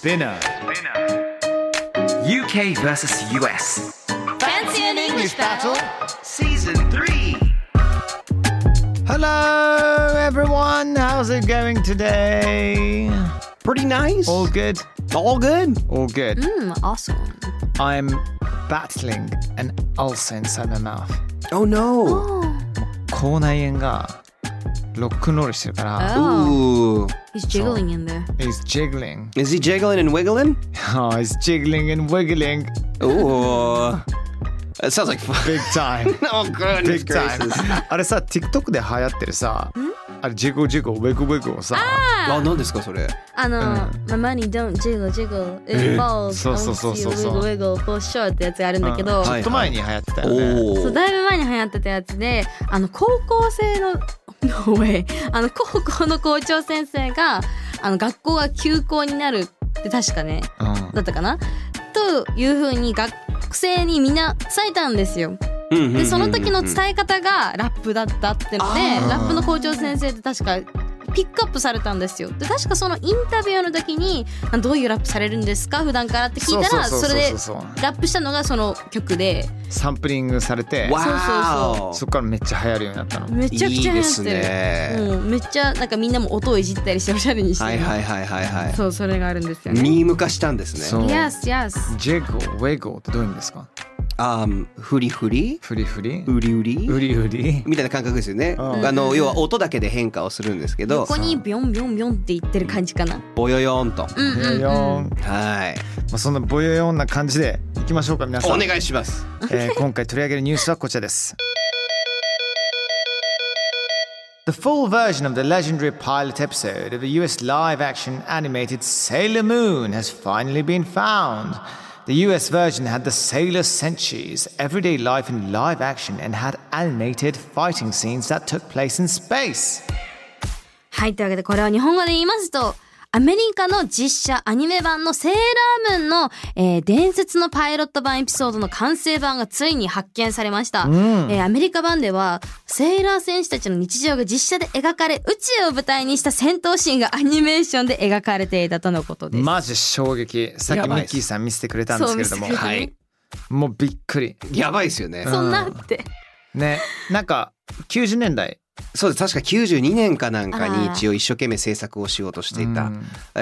Spinner. UK versus US. Fancy an English battle Season 3. Hello, everyone. How's it going today? Pretty nice. All good? All good. All good. Mm, awesome I'm battling an ulcer inside my mouth. Oh no. 口内炎が ロックンロールしてるから、Oh Ooh. He's jiggling in there he's jiggling. Is he jiggling and wiggling? Oh, he's jiggling and wiggling Ooh. It sounds like fun. big time. oh goodness big time. gracious. あれさ、TikTok で流行ってるさ、あれ、ジゴジゴ、ウェグウェグをさ、あ、何ですかそれ。あの、My money don't jiggle jiggle It falls そうそうそうそうそう onto you, wiggle wiggle for sure ってやつがあるんだけど、ちょっと前に流行ってたよね。おお。そうだいぶ前に流行ってたやつであの高校生の No way. あの高校の校長先生があの学校が休校になるって確かねうん。だったかな？というふうに学生にみんな伝えたんですよ。でその時の伝え方がラップだったってのでラップの校長先生って確かピックアップされたんですよ。で確かそのインタビューの時にあどういうラップされるんですか？普段からって聞いたらそうそうそうそれでそう。そうラップしたのがその曲で。サンプリングされて、わそこからめっちゃ流行るようになったの。めちゃくちゃ流行って。るいいですね。うん、めっちゃなんかみんなも音をいじったりしておしゃれにしてるはいはいはいはいはい。そうそれがあるんですよね。ミーム化したんですね。そう。Yes yes ジゴ、ウェゴってどういうんですか？あー、フリフリ？フリフリ？ウリウリウリウリみたいな感覚ですよね。うんあの要は音だけで変化をするんですけど横、にビョンビョンビョンって言ってる感じかなボヨヨンと。うんボヨうんヨン。はい。まあ、そんなボヨヨンな感じでいきましょうか皆さん。お願いします。えー今回取り上げるニュースはこちらです。The full version of the legendary pilot episode of the US live action animated Sailor Moon has finally been found. The US version had the sailor Senchi's everyday life in live action and had animated fighting scenes that took place in space. はいというわけでこれは日本語で言いますと アメリカの実写アニメ版のセーラームーンの、えー伝説のパイロット版エピソードの完成版がついに発見されました、えーアメリカ版ではセーラー戦士たちの日常が実写で描かれ宇宙を舞台にした戦闘シーンがアニメーションで描かれていたとのことです、マジ衝撃。さっきミッキーさん見せてくれたんですけれどもはい。もうびっくり。やばいですよね。そんなってね。なんか90年代。そうです。確か92年かなんかに一応一生懸命制作をしようとしていた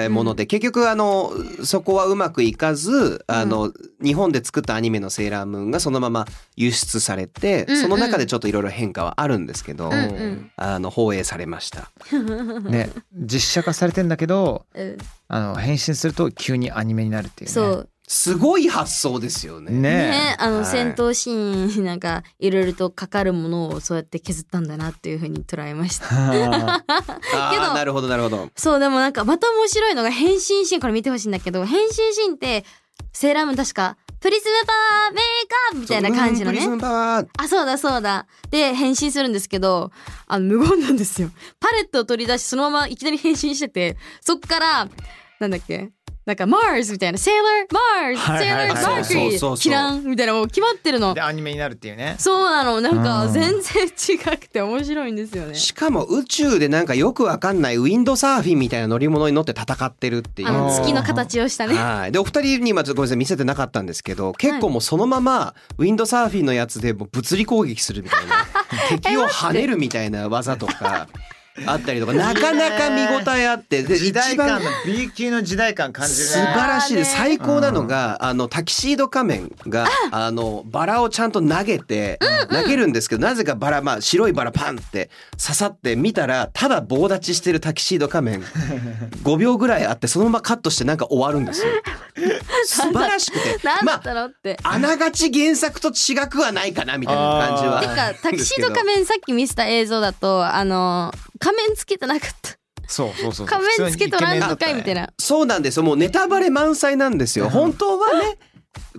もので結局あのそこはうまくいかずあの日本で作ったアニメの「セーラームーン」がそのまま輸出されてうんうん。その中でちょっといろいろ変化はあるんですけどうんうん。あの放映されました。ね、実写化されてんだけどうん。あの変身すると急にアニメになるっていうね。そうすごい発想ですよね。ねね、あのはい戦闘シーンになんかいろいろとかかるものをそうやって削ったんだなっていうふうに捉えました。はあ。けどーなるほどなるほど。そうでもなんかまた面白いのが変身シーンこれ見てほしいんだけど変身シーンってセーラームーン確かプリズムパワーメーカーみたいな感じのね。うんプリズムパワー。あそうだそうだ。で変身するんですけどあの無言なんですよ。パレットを取り出しそのままいきなり変身しててそっからなんだっけ？なんか Mars みたいな Mars はいはいはい。Sailor そうそうそう。Mercury そうキランみたいなもう決まってるのでアニメになるっていうね。そうなの。なんかうん。全然違くて面白いんですよね。しかも宇宙でなんかよくわかんないウィンドサーフィンみたいな乗り物に乗って戦ってるっていう。あの月の形をしたね。はい。で、お二人に今ちょっとごめんなさい見せてなかったんですけど、結構もうそのまま、ウィンドサーフィンのやつでもう物理攻撃するみたい。な、敵を跳ねるみたいな技とか、あったりとか、なかなか見応えあって、で、時代一番感の B 級の時代感感じるね。素晴らしいです。最高なのが、あの、タキシード仮面が、あの、バラをちゃんと投げて、投げるんですけど、なぜかバラ、まあ、白いバラパンって刺さって見たら、ただ棒立ちしてるタキシード仮面、5秒ぐらいあって、そのままカットしてなんか終わるんですよ。素晴らしくて。なんだっまあ、たのって。あながち原作と違くはないかな、みたいな感じは。てかタキシード仮面さっき見せた映像だとあの仮面つけてなかった。そうそうそう仮面つけとらんのかいみたいな。なそうなんですよ。もうネタバレ満載なんですよ。本当はね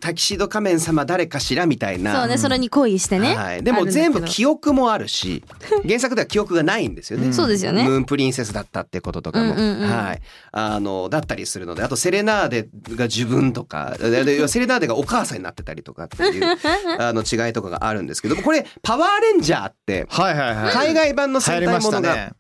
タキシード仮面様誰かしらみたいな。そうねそれに恋してね、はい、でも全部記憶もあるし 原作では記憶がないんですよね。そうですよね。ムーンプリンセスだったってこととかも、うんうんうん。はい、あのだったりするのであとセレナーデが自分とかセレナーデがお母さんになってたりとかっていう あの違いとかがあるんですけどこれパワーレンジャーってはいはいはい。海外版の戦隊ものがね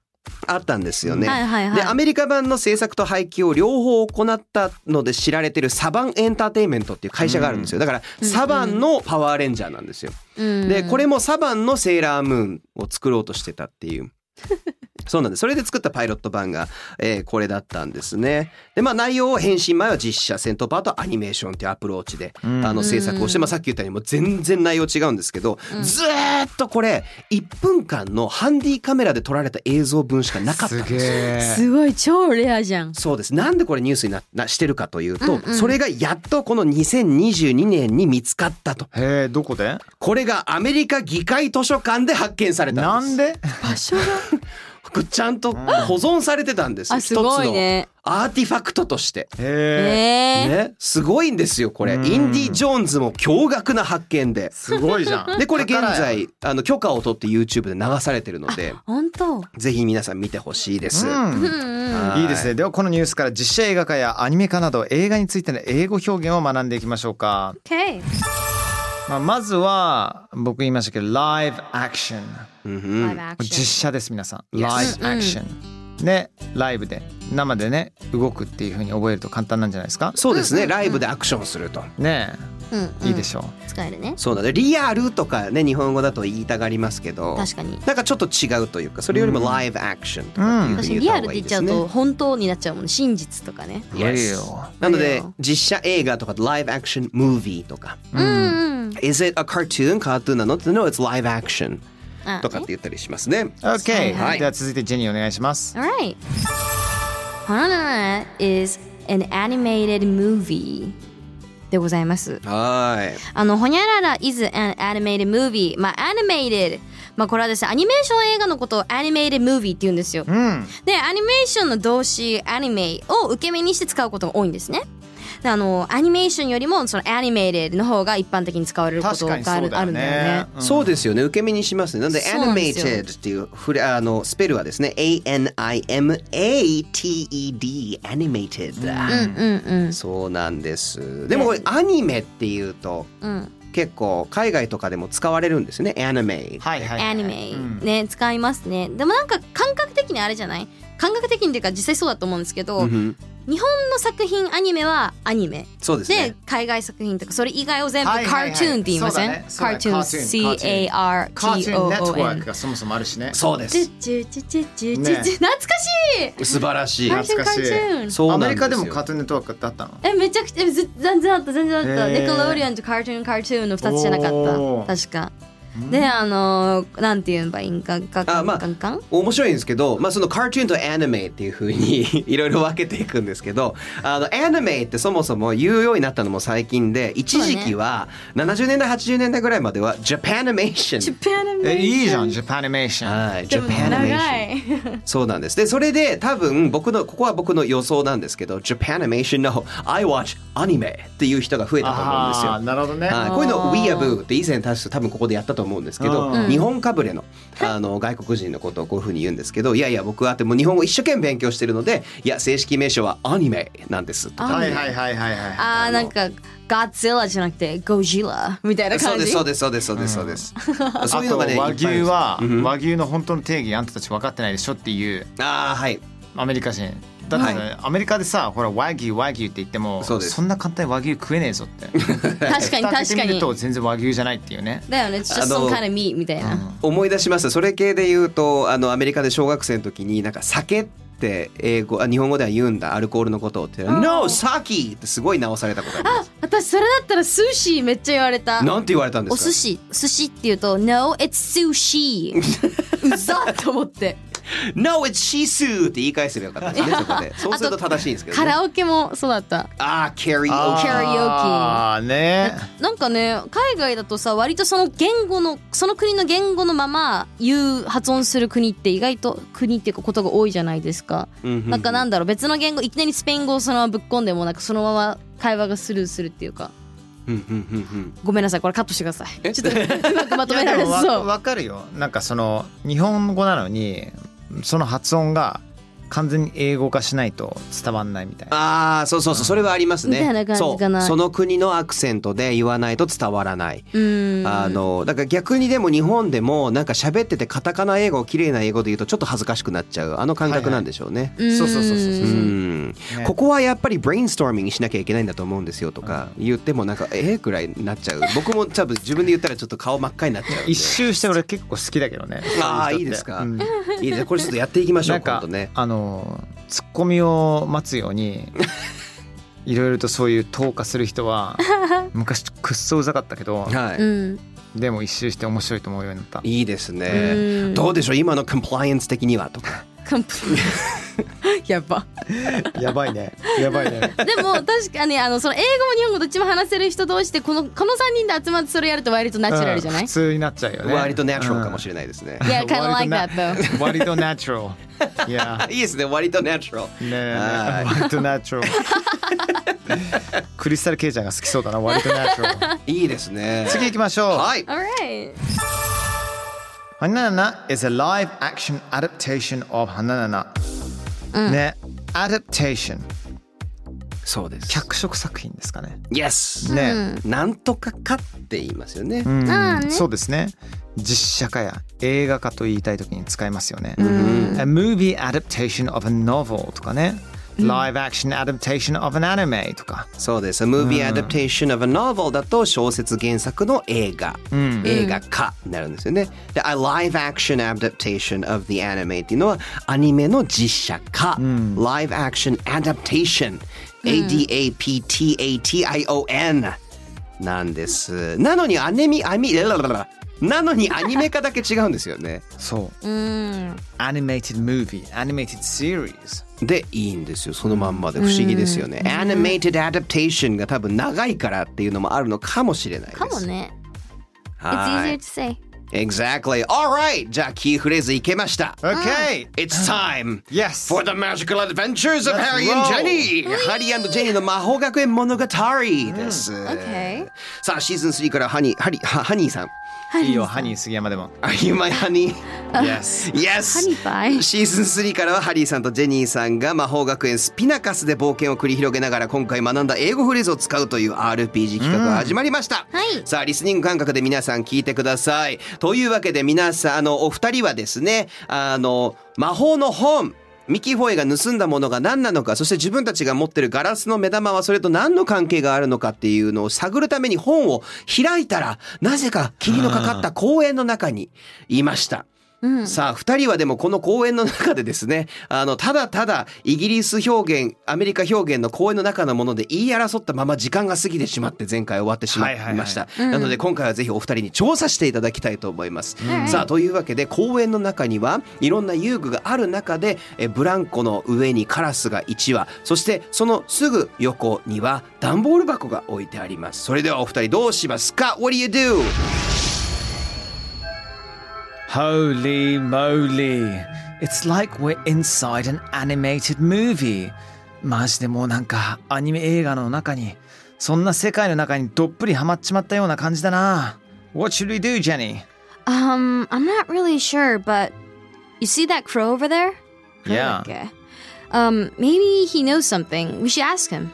あったんですよね。はいはいはいでアメリカ版の制作と配給を両方行ったので知られてるサバンエンターテインメントっていう会社があるんですよだからサバンのパワーレンジャーなんですよ。うんでこれもサバンのセーラームーンを作ろうとしてたっていう。そうなんです。それで作ったパイロット版が、えーこれだったんですね。でまあ内容を変身前は実写戦闘パートはアニメーションっていうアプローチで、ん。あの制作をして、まあ、さっき言ったようにもう全然内容違うんですけど、ずーっとこれ1分間のハンディカメラで撮られた映像分しかなかったんですすごい。超レアじゃん。そうです。なんでこれニュースにななしてるかというと、うん。うんそれがやっとこの2022年に見つかったと。へえどこで？これがアメリカ議会図書館で発見されたです。なんんで？場所が？ちゃんと保存されてたんですよ、あすごいね。一つのアーティファクトとして。ね、すごいんですよこれ、うん。インディ・ジョーンズも驚愕な発見で。すごいじゃん。でこれ現在あの許可を取って YouTube で流されてるので本当？ぜひ皆さん見てほしいです、い。いいですね。ではこのニュースから実写映画化やアニメ化など映画についての英語表現を学んでいきましょうか、OK まあ、まずは僕言いましたけどライブアクションうんうん。ライブアクション実写です皆さん。Yes ライブアクションねライブで。生でね動くっていう風に覚えると簡単なんじゃないですか？そうですね。ライブでアクションすると。ねうんえいいでしょ。使えるね。そうだね。リアルとかね日本語だと言いたがりますけど確かに。なんかちょっと違うというかそれよりもライブアクションとかっていうふう確かに言った方に。リアルってがいいですね言っちゃうと本当になっちゃうもんね。真実とかね。う Yes Real なので実写映画とかライブアクションムービーとか。うんうん Is it a cartoon? カートゥーンなの？って No, it's live action あとかって言ったりしますね。OK、はいでは続いてジェニーお願いします。Alright. Hanana is an animated movie でございます。はいあの、ほにゃらら is an animated movie。まあ、animated。まあ、これはですね、アニメーション映画のことを animated movie って言うんですよ。うんで、アニメーションの動詞、アニメを受け身にして使うことが多いんですね。であの、アニメーションよりも、その animated の方が一般的に使われることがある確かにそうだよあるんだよね。ね。そうですよね。受け身にしますね。なんでそうなんですよ。animated っていうフレあのスペルはですね A-N-I-M-A-T-E-D animated うんうんうん。そうなんです。でもこれアニメっていうとうん。結構海外とかでも使われるんですね。Anime はいはいはい。アニメうんね、使いますね。でもなんか感覚的にあれじゃない？感覚的にっていうか実際そうだと思うんですけど、うんうん。日本の作品アニメはアニメ。で、そうですね。海外作品とかそれ以外を全部カはいはいはい。ートゥーンって言いません、そうだね。カートゥーン C-A-R-T-O-O-N カートゥーンネットワークがそもそもあるしね。そうです。懐かしい素晴らしいカートゥーンカートゥーンアメリカでもカートゥーンネットワークってあったのえめちゃくちゃ全然あった全然あった、ネコローリアンとカートゥーンカートゥーンの2つじゃなかった確かであのーなんて言えばいいんかまあ面白いんですけど、まあ、そのカートゥーンとアニメっていう風に いろいろ分けていくんですけどあのアニメってそもそも言うようになったのも最近で一時期は70年代80年代ぐらいまではジャパニメーションジャパンアニメえいいじゃんジャパニメーションはい、ジャパニメーション長い。そうなんです。で、それで多分僕の、ここは僕の予想なんですけど、ジャパニメーションの I watch anime っていう人が増えたと思うんですよ。なるほどね。はい、こういうのあー Weeaboo って以前確か多分ここでやったと思うんですけど、うん。日本かぶれのあの外国人のことをこういうふうに言うんですけどいやいや僕はってもう日本語一生懸命勉強してるのでいや正式名称はアニメなんですとかはいはいはいはいはいあーなんかガッツィラじゃなくてゴジラみたいなそう感じですそうですそうですそうですそうです、あそういうのがねと和牛はうん。うん和牛の本当の定義あんたたち分かってないでしょっていう。ああはい。アメリカ人だってねアメリカでさほら和牛和牛って言ってもそうです。んな簡単に和牛食えねえぞって。確かに確かにみると全然和牛じゃないっていうね。だよね。just の some kind of meat みたいな、思い出しましたそれ系で言うとあのアメリカで小学生の時になんか酒って英語あ日本語では言うんだ。アルコールのことをって「No! サキ!」ってすごい直されたことあります。私それだったら寿司めっちゃ言われた。なんて言われたんですか？お寿司。寿司って言うと No it's sushi うざっと思って No, it's Shisu! って言い返せばよかったですね、そこで。そうすると正しいんですけど、カね。ラオケもそうだった。あー、キャリーあー。キャリオあーね。なんかね海外だとさ割とその言語のその国の言語のまま言う発音する国って意外と国っていうかことが多いじゃないですか、なんかなんだろう別の言語いきなりスペイン語をそのままぶっ込んでもなんかそのまま会話がスルーするっていうか。ごめんなさいこれカットしてください。え ちょっとうまくまとめいやでもわられそうわかるよ。なんかその日本語なのにその発音が完全に英語化しないと伝わんないみたいな。ああそうそうそうそれはありますね。みたいな感じかな。そうその国のアクセントで言わないと伝わらない。うん。あのだから逆にでも日本でもなんか喋っててカタカナ英語綺麗な英語で言うとちょっと恥ずかしくなっちゃう。あの感覚なんでしょうね。うん。そうそうそうそうそう。うんねここはやっぱりブレインストーミングしなきゃいけないんだと思うんですよとか言ってもなんかええくらいになっちゃう。僕も多分自分で言ったらちょっと顔真っ赤になっちゃう一周して俺結構好きだけどね。ああいいですか、うんいいですこれちょっとやっていきましょうんなか今度ね。あのツッコミを待つように いろいろとそういう投下する人は 昔くっそうざかったけどはい、うん。でも一周して面白いと思うようになった。いいですうねん。どうでしょう今のコンプライアンス的にはとかカンプ やば。やばいね。やばいね。でも確かにあのその英語も日本語どっちも話せる人同士でこのこの3人で集まってそれやると割とナチュラルじゃない、うん普通になっちゃうよね。割とナチュラルかもしれないですね、Yeah, kind of like that though. 割とナチュラルいやいいですね。割とナチュラルねえ。はい。割とナチュラルクリスタルケイちゃんが好きそうだな。割とナチュラルいいですね。次行きましょう。はい。Alright. Hananana is a live action adaptation of Hananana、ね adaptation そうです脚色作品ですかね Yes ね、なんとかかって言いますよね、うんあーねそうですね実写化や映画化と言いたい時に使いますよね、A movie adaptation of a novel とかね、Live action adaptation of an anime とかそうです A movie adaptation of a novel だと小説原作の映画、映画化になるんですよねで A live action adaptation of the anime っていうのはアニメの実写化、Live action adaptation A-D-A-P-T-A-T-I-O-N なんですなのにアニメアニメなのにアニメ化だけ違うんですよねそううん。animated movie animated series でいいんですよそのまんまで不思議ですよね、Animated adaptation が多分長いからっていうのもあるのかもしれないですかもね。It's は easier い to say. Exactly. Alright じゃあキーフレーズいけました。Okay. It's time Yes. for the magical adventures of Harry and roll. Jenny. ハリージェニーの魔法学園物語です、Okay. さあシーズン3からハニーハリハハニーさんいいよハニー杉山でも。Are you my honey? Yes. Yes. ハニーパイ。シーズン3からはハリーさんとジェニーさんが魔法学園スピナカスで冒険を繰り広げながら今回学んだ英語フレーズを使うという RPG 企画が始まりました、はい。さあリスニング感覚で皆さん聞いてくださいというわけで皆さんあのお二人はですねあの魔法の本ミキ・ホエが盗んだものが何なのかそして自分たちが持ってるガラスの目玉はそれと何の関係があるのかっていうのを探るために本を開いたらなぜか霧のかかった公園の中にいました。さあ二人はでもこの公演の中でですねあのただただイギリス表現アメリカ表現の公演の中のもので言い争ったまま時間が過ぎてしまって前回終わってしまいました、なので今回はぜひお二人に調査していただきたいと思います、さあというわけで公園の中にはいろんな遊具がある中でえブランコの上にカラスが1羽そしてそのすぐ横には段ボール箱が置いてあります。それではお二人どうしますか？What do you do? Holy moly It's like we're inside an animated movie マジでもうなんかアニメ映画の中にそんな世界の中にどっぷりハマっちまったような感じだな What should we do, Jenny? Um, I'm not really sure, but you see that crow over there? Yeah. Okay. Um, maybe he knows something. We should ask him.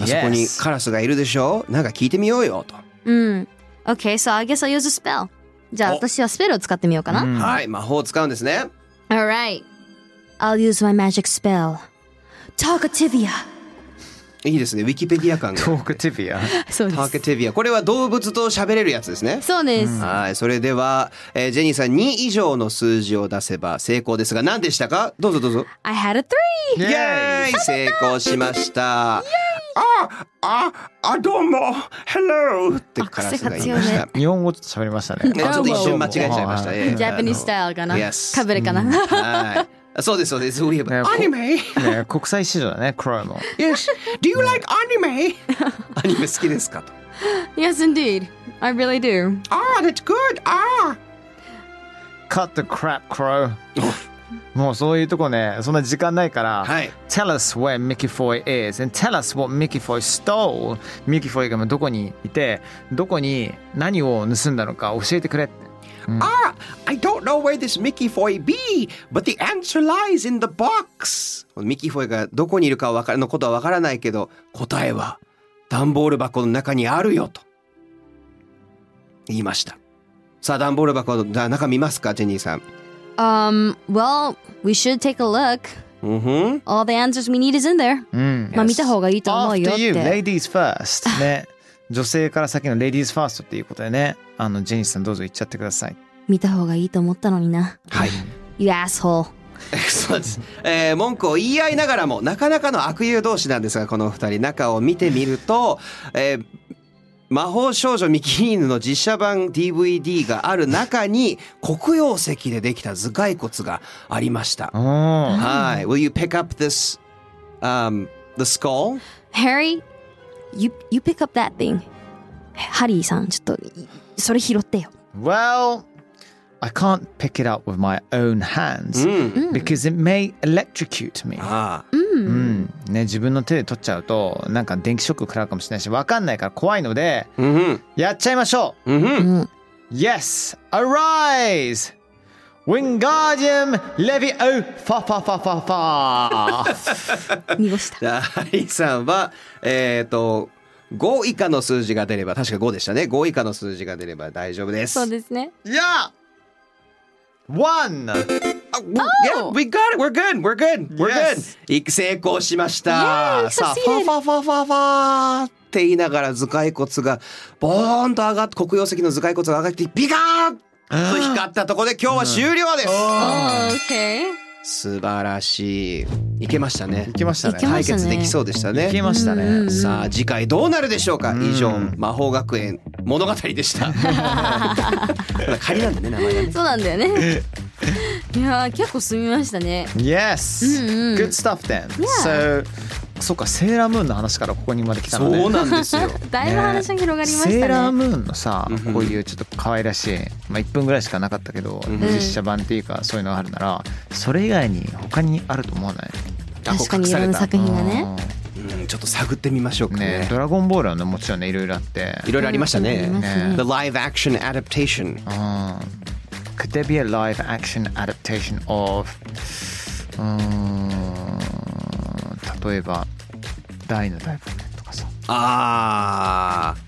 あそこに Yes カラスがいるでしょなんか聞いてみようよと。 Mm. Okay, so I guess I'll use a spell. じゃあお私はスペルを使ってみようかな。はい、魔法を使うんですね。Alright. I'll use my magic spell. Talkativia. いいですね。ウィキペディア感が。Talkativia そうターケテビア。これは動物と喋れるやつですね。そうです。はい、それでは、えージェニーさん2以上の数字を出せば成功ですが何でしたか？どうぞどうぞ。I had a three! イエーイ成功しました。あ、あ、あ、どうも、Hello! ってカラスが言いましあ癖た。日本語ちょっと喋りましたねねちょっと一瞬間違えちゃいました。ええ Japanese style かな。 Yes かぶれかな。はい。 そうですそうです。We have ねこ anime. ね国際市場だね、Crow も。 Yes. Do you like anime? アニメ好きですかと。 Yes, indeed. I really do. Ah, that's good. Ah. Cut the crap, Crow. もうそういうとこね、そんな時間ないから、はい。Tell us where Mickey Foy is and tell us what Mickey Foy stole. ミキフォイがどこにいて、どこに何を盗んだのか教えてくれって。Ah, I don't know where this Mickey Foy be, but the answer lies in the box. ミキフォイがどこにいるかわかのことはわからないけど、答えは段ボール箱の中にあるよと言いました。さあ、段ボール箱の中見ますか、ジェニーさん。Um, well, we should take a look. うんふん。All the answers we need is in there. うん。まあ見た方がいいと思うよっ After you, て。ladies first. ね。女性から先の ladies first っていうことでね。あの、ジェニスさんどうぞ言っちゃってください。見た方がいいと思ったのにな。はい。You asshole. そうです。えー文句を言い合いながらも、なかなかの悪友同士なんですが、この二人、中を見てみると、えー魔法少女ミキリーヌの実写版 DVD がある中に、黒曜石でできた頭蓋骨がありました。はい。Will you pick up this, um, the skull? Harry, you, you pick up that thing. ハリーさん、ちょっと、いそれ拾ってよ。Well, I can't pick it up with my own hands うん。because it may electrocute me. ああ。うん。ね、自分の手で取っちゃうと、なんか電気ショック食らうかもしれないし、わかんないから怖いので、うんふん。やっちゃいましょうんふん。うん。う !Yes! Arise! Wingardium Leviosa! ファファファファファ濁した。ハリーさんは、えっ、と、5以下の数字が出れば、確か5でしたね。5以下の数字が出れば大丈夫です。そうですね。Yeah! One! Ah, yeah, we got it. We're good. We're good. We're Yes. good. い成功しました。Yay, さあ、フ succeeded. ァファファファファって言いながら頭蓋骨がボーンと上がって、黒曜石の頭蓋骨が上がって、ビカーンと光ったところで今日は終了です。Okay. 素晴らしい。いけましたねい。けましたね解決できそうでしたね。いけましたね。さあ次回どうなるでしょうか？以上魔法学園物語でした 仮なんでね名前がねそうなんだよね。いやー、結構進みましたね。Yes! Good stuff then. So, そっか、セーラームーンの話からここにまで来たのね。そうなんですよ。だいぶ話が広がりましたね。セーラームーンのさうんこういうちょっと可愛らしい、まあ、1分ぐらいしかなかったけど、ん。実写版っていうかそういうのがあるならそれ以外に他にあると思わない？確かにいろんな作品がね。うん。ちょっと探ってみましょうかうんね。ねドラゴンボールはねもちろんねいろいろあって。いろいろありましたね。ね。The live action adaptation うん。Could there be a live action adaptation of うーん例えば大の大冒険とかさあー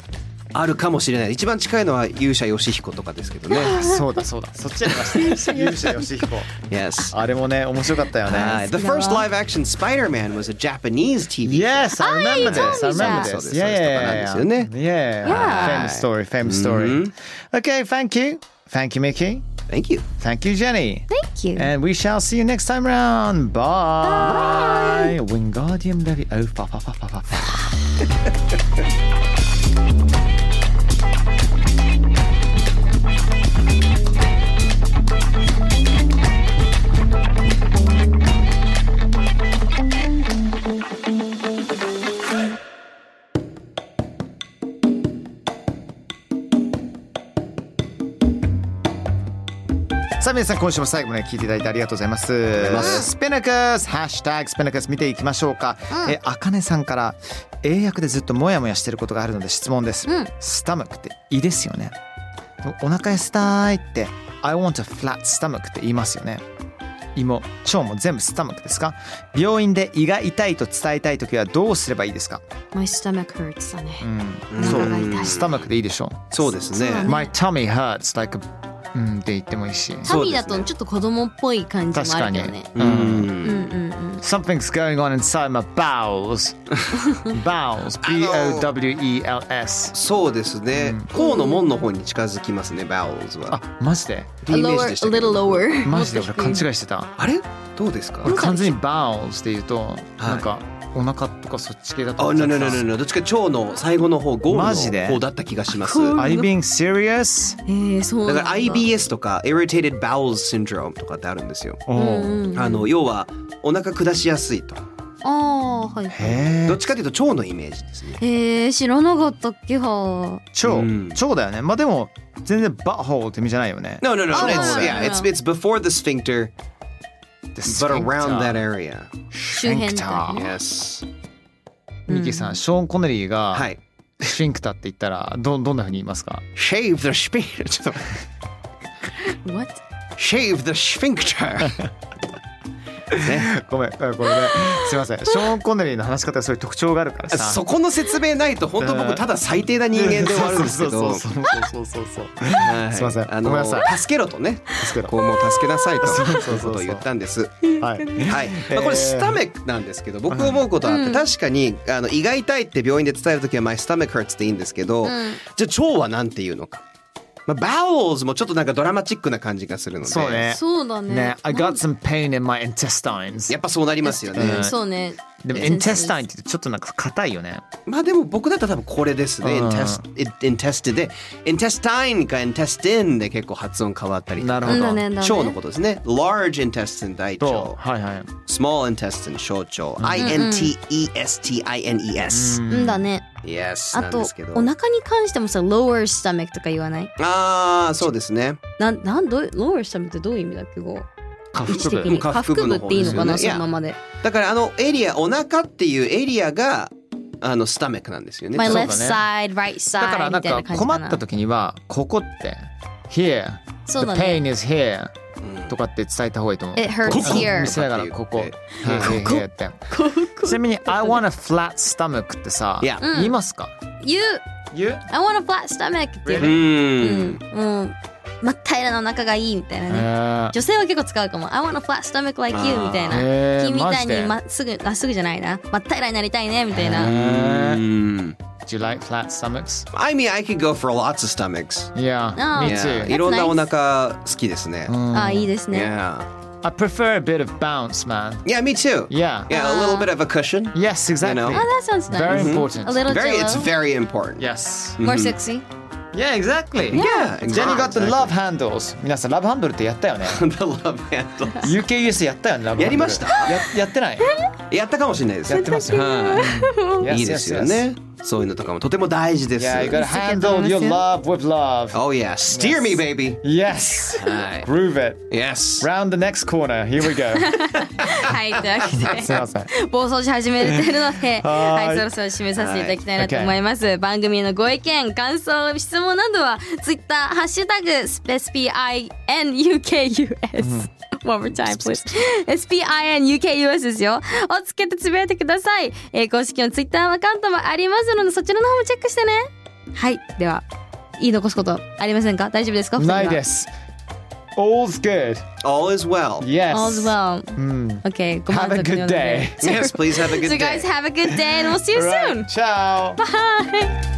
あるかもしれない一番近いのは勇者ヨシヒコとかですけどねそうだそうだそっちやりました勇者ヨシヒコ Yes あれもね面白かったよはいね The first live action Spider-Man was a Japanese TV Yes, I remember this. I remember this. Yeah, yeah. Yeah. Yeah. Famous story, famous story. Okay, thank you. Thank you, Mickey. Thank you Thank you, Jenny. Thank you. And we shall see you next time round. Bye. Bye. Wingardium Levy. Oh, fa, fa, fa, fa, fa, さあ皆さん今週も最後まで聞いていただいてありがとうございます。スピナカスハッシュタグスピナカス見ていきましょうか。えあかねさんから英訳でずっとモヤモヤしてることがあるので質問です。うん。スタマックって胃ですよね。おお腹痩せたいって I want a flat stomach って言いますよね。胃も腸も全部スタマックですか？病院で胃が痛いと伝えたいときはどうすればいいですか？My stomach hurts だね。うん、おそう。スタマックでいいでしょ？そうですね。My tummy hurts like a うんって言ってもいいしタミだとちょっと子供っぽい感じもあるけどね。ううんうんんうんうん。Something's going on inside my bowels. bowels. B-O-W-E-L-S. そうですね甲の門の方に近づきますね Bowels はあ、マジで？a け little ど lower. マジで？俺勘違いい。してた。あれ？どうですか？俺完全に bowels って言うと、はいなんかお腹とかそっち系だとあ、思っちゃ no って no た no no no どっちか腸の最後の方ゴーマジで？ルの方だった気がします。Are you being serious? えー、そうなんだだから IBS とか Irritated Bowel Syndrome とかってあるんですよ。おうあの要はお腹下しやすいと。ああはいへえどっちかというと腸のイメージですね。えー、知らなかったっけは腸うん腸だよねまあでも全然バッホーって意味じゃないよね No no no, Oh, it's, no, no, yeah, no. it's it's before the sphincter, but around that area. 周辺だね Yes. ミキさんショーン・コネリーがはい。スフィンクタって言ったらどどんな風に言いますか Shave the sphincter. ちょっと What? Shave the sphincter. ね、ごめんこれねすいません。ショーン・コネリーの話し方がそういう特徴があるからさ。そこの説明ないと本当僕ただ最低な人間で終わるんですけど。そうそうそうそうそう。はい。すいません。あの助けろとね。ですけどこうもう助けなさいと。いうことを言ったんです。はい。はい、まあ、これスタメックなんですけど僕思うことはあって確かにあの胃が痛いって病院で伝えるときは「My stomach hurts」っていいんですけど、じゃあ腸はなんて言うのか。まあ、bowels もちょっとなんかドラマチックな感じがするので。そうね。そうだね。ね。I got some pain in my intestines やっぱそうなりますよね、うん。そうねでも intestine って言ってちょっとなんか硬いよね。まあでも僕だったら多分これですね、うん。Intest intestine で intestine か intestine で結構発音変わったりとか。なるほど。腸のことですね。Large intestine 大と腸はいはい。Small intestine 小腸。intestines うん。だね。Yes あとなんですけど。お腹に関してもさ lower stomach とか言わない？ああそうですね。なんなんどう lower stomach ってどういう意味だっけ？こう下腹部。下下腹部っていいのかな方ですよね。そのままで。だからあのエリアお腹っていうエリアがあのスタメックなんですよね。My そうだ left ね。side right だから side なんか困った時にはここって here そう the pain is here とかって伝えた方がいいと思う。It hurts ここ。here 見せながらここ。って。here here here って。ちなみに I want a flat stomach ってさ言いますか？You You? I want a flat stomach っていう。うねん。うん。もう真っ平らなお腹がいいみたいなえねー女性は結構使うかも I want a flat stomach like you みたいなへー君みたいマジでにまっすぐまっすぐじゃないな真っ平らになりたいねみたいなへーうん Do you like flat stomachs? I mean I could go for lots of stomachs Yeah, Oh. me Yeah, too. いろんな nice. お腹好きですねあいいですね Yeah I prefer a bit of bounce, man. Yeah me too Yeah. Yeah a little bit of a cushion Yes, exactly. know? Oh that sounds nice Very important. A little very it's jello very important Yes. More sexy Yeah, exactly. Yeah, Jenny got the exactly. love handles. 皆さん、ラブハンドルってやったよね。The love handles UKUS やったよね、ラブハンドル。やりましたややってないやったかもしれないですやってますよ。はいいいですよねそういうのとかもとても大事です Yeah, you gotta handle your love with love. Oh yeah steer me baby Yes. はい Groove it. Yes Round the next corner. Here we go. はいというわけですいません。暴走し始めてるので、はーいはい、そろそろ締めさせていただきたいなと思います。番組へのご意見、感想、質問などは、ツイッター、ハッシュタグ、SPINUKUS。One more time, please. SPINUKUS ですよ。をつけてつぶやいてください。えー公式のツイッターアカウントもありますので、そちらの方もチェックしてね。はい。では、言い残すことありませんか大丈夫ですかないです。All's good. All is well Yes. All's well. うん。 Okay. ご Have 満 a 足のよ good うなので day. Yes please have a good So guys day have a good day and we'll see you soon. Right. Ciao. Bye.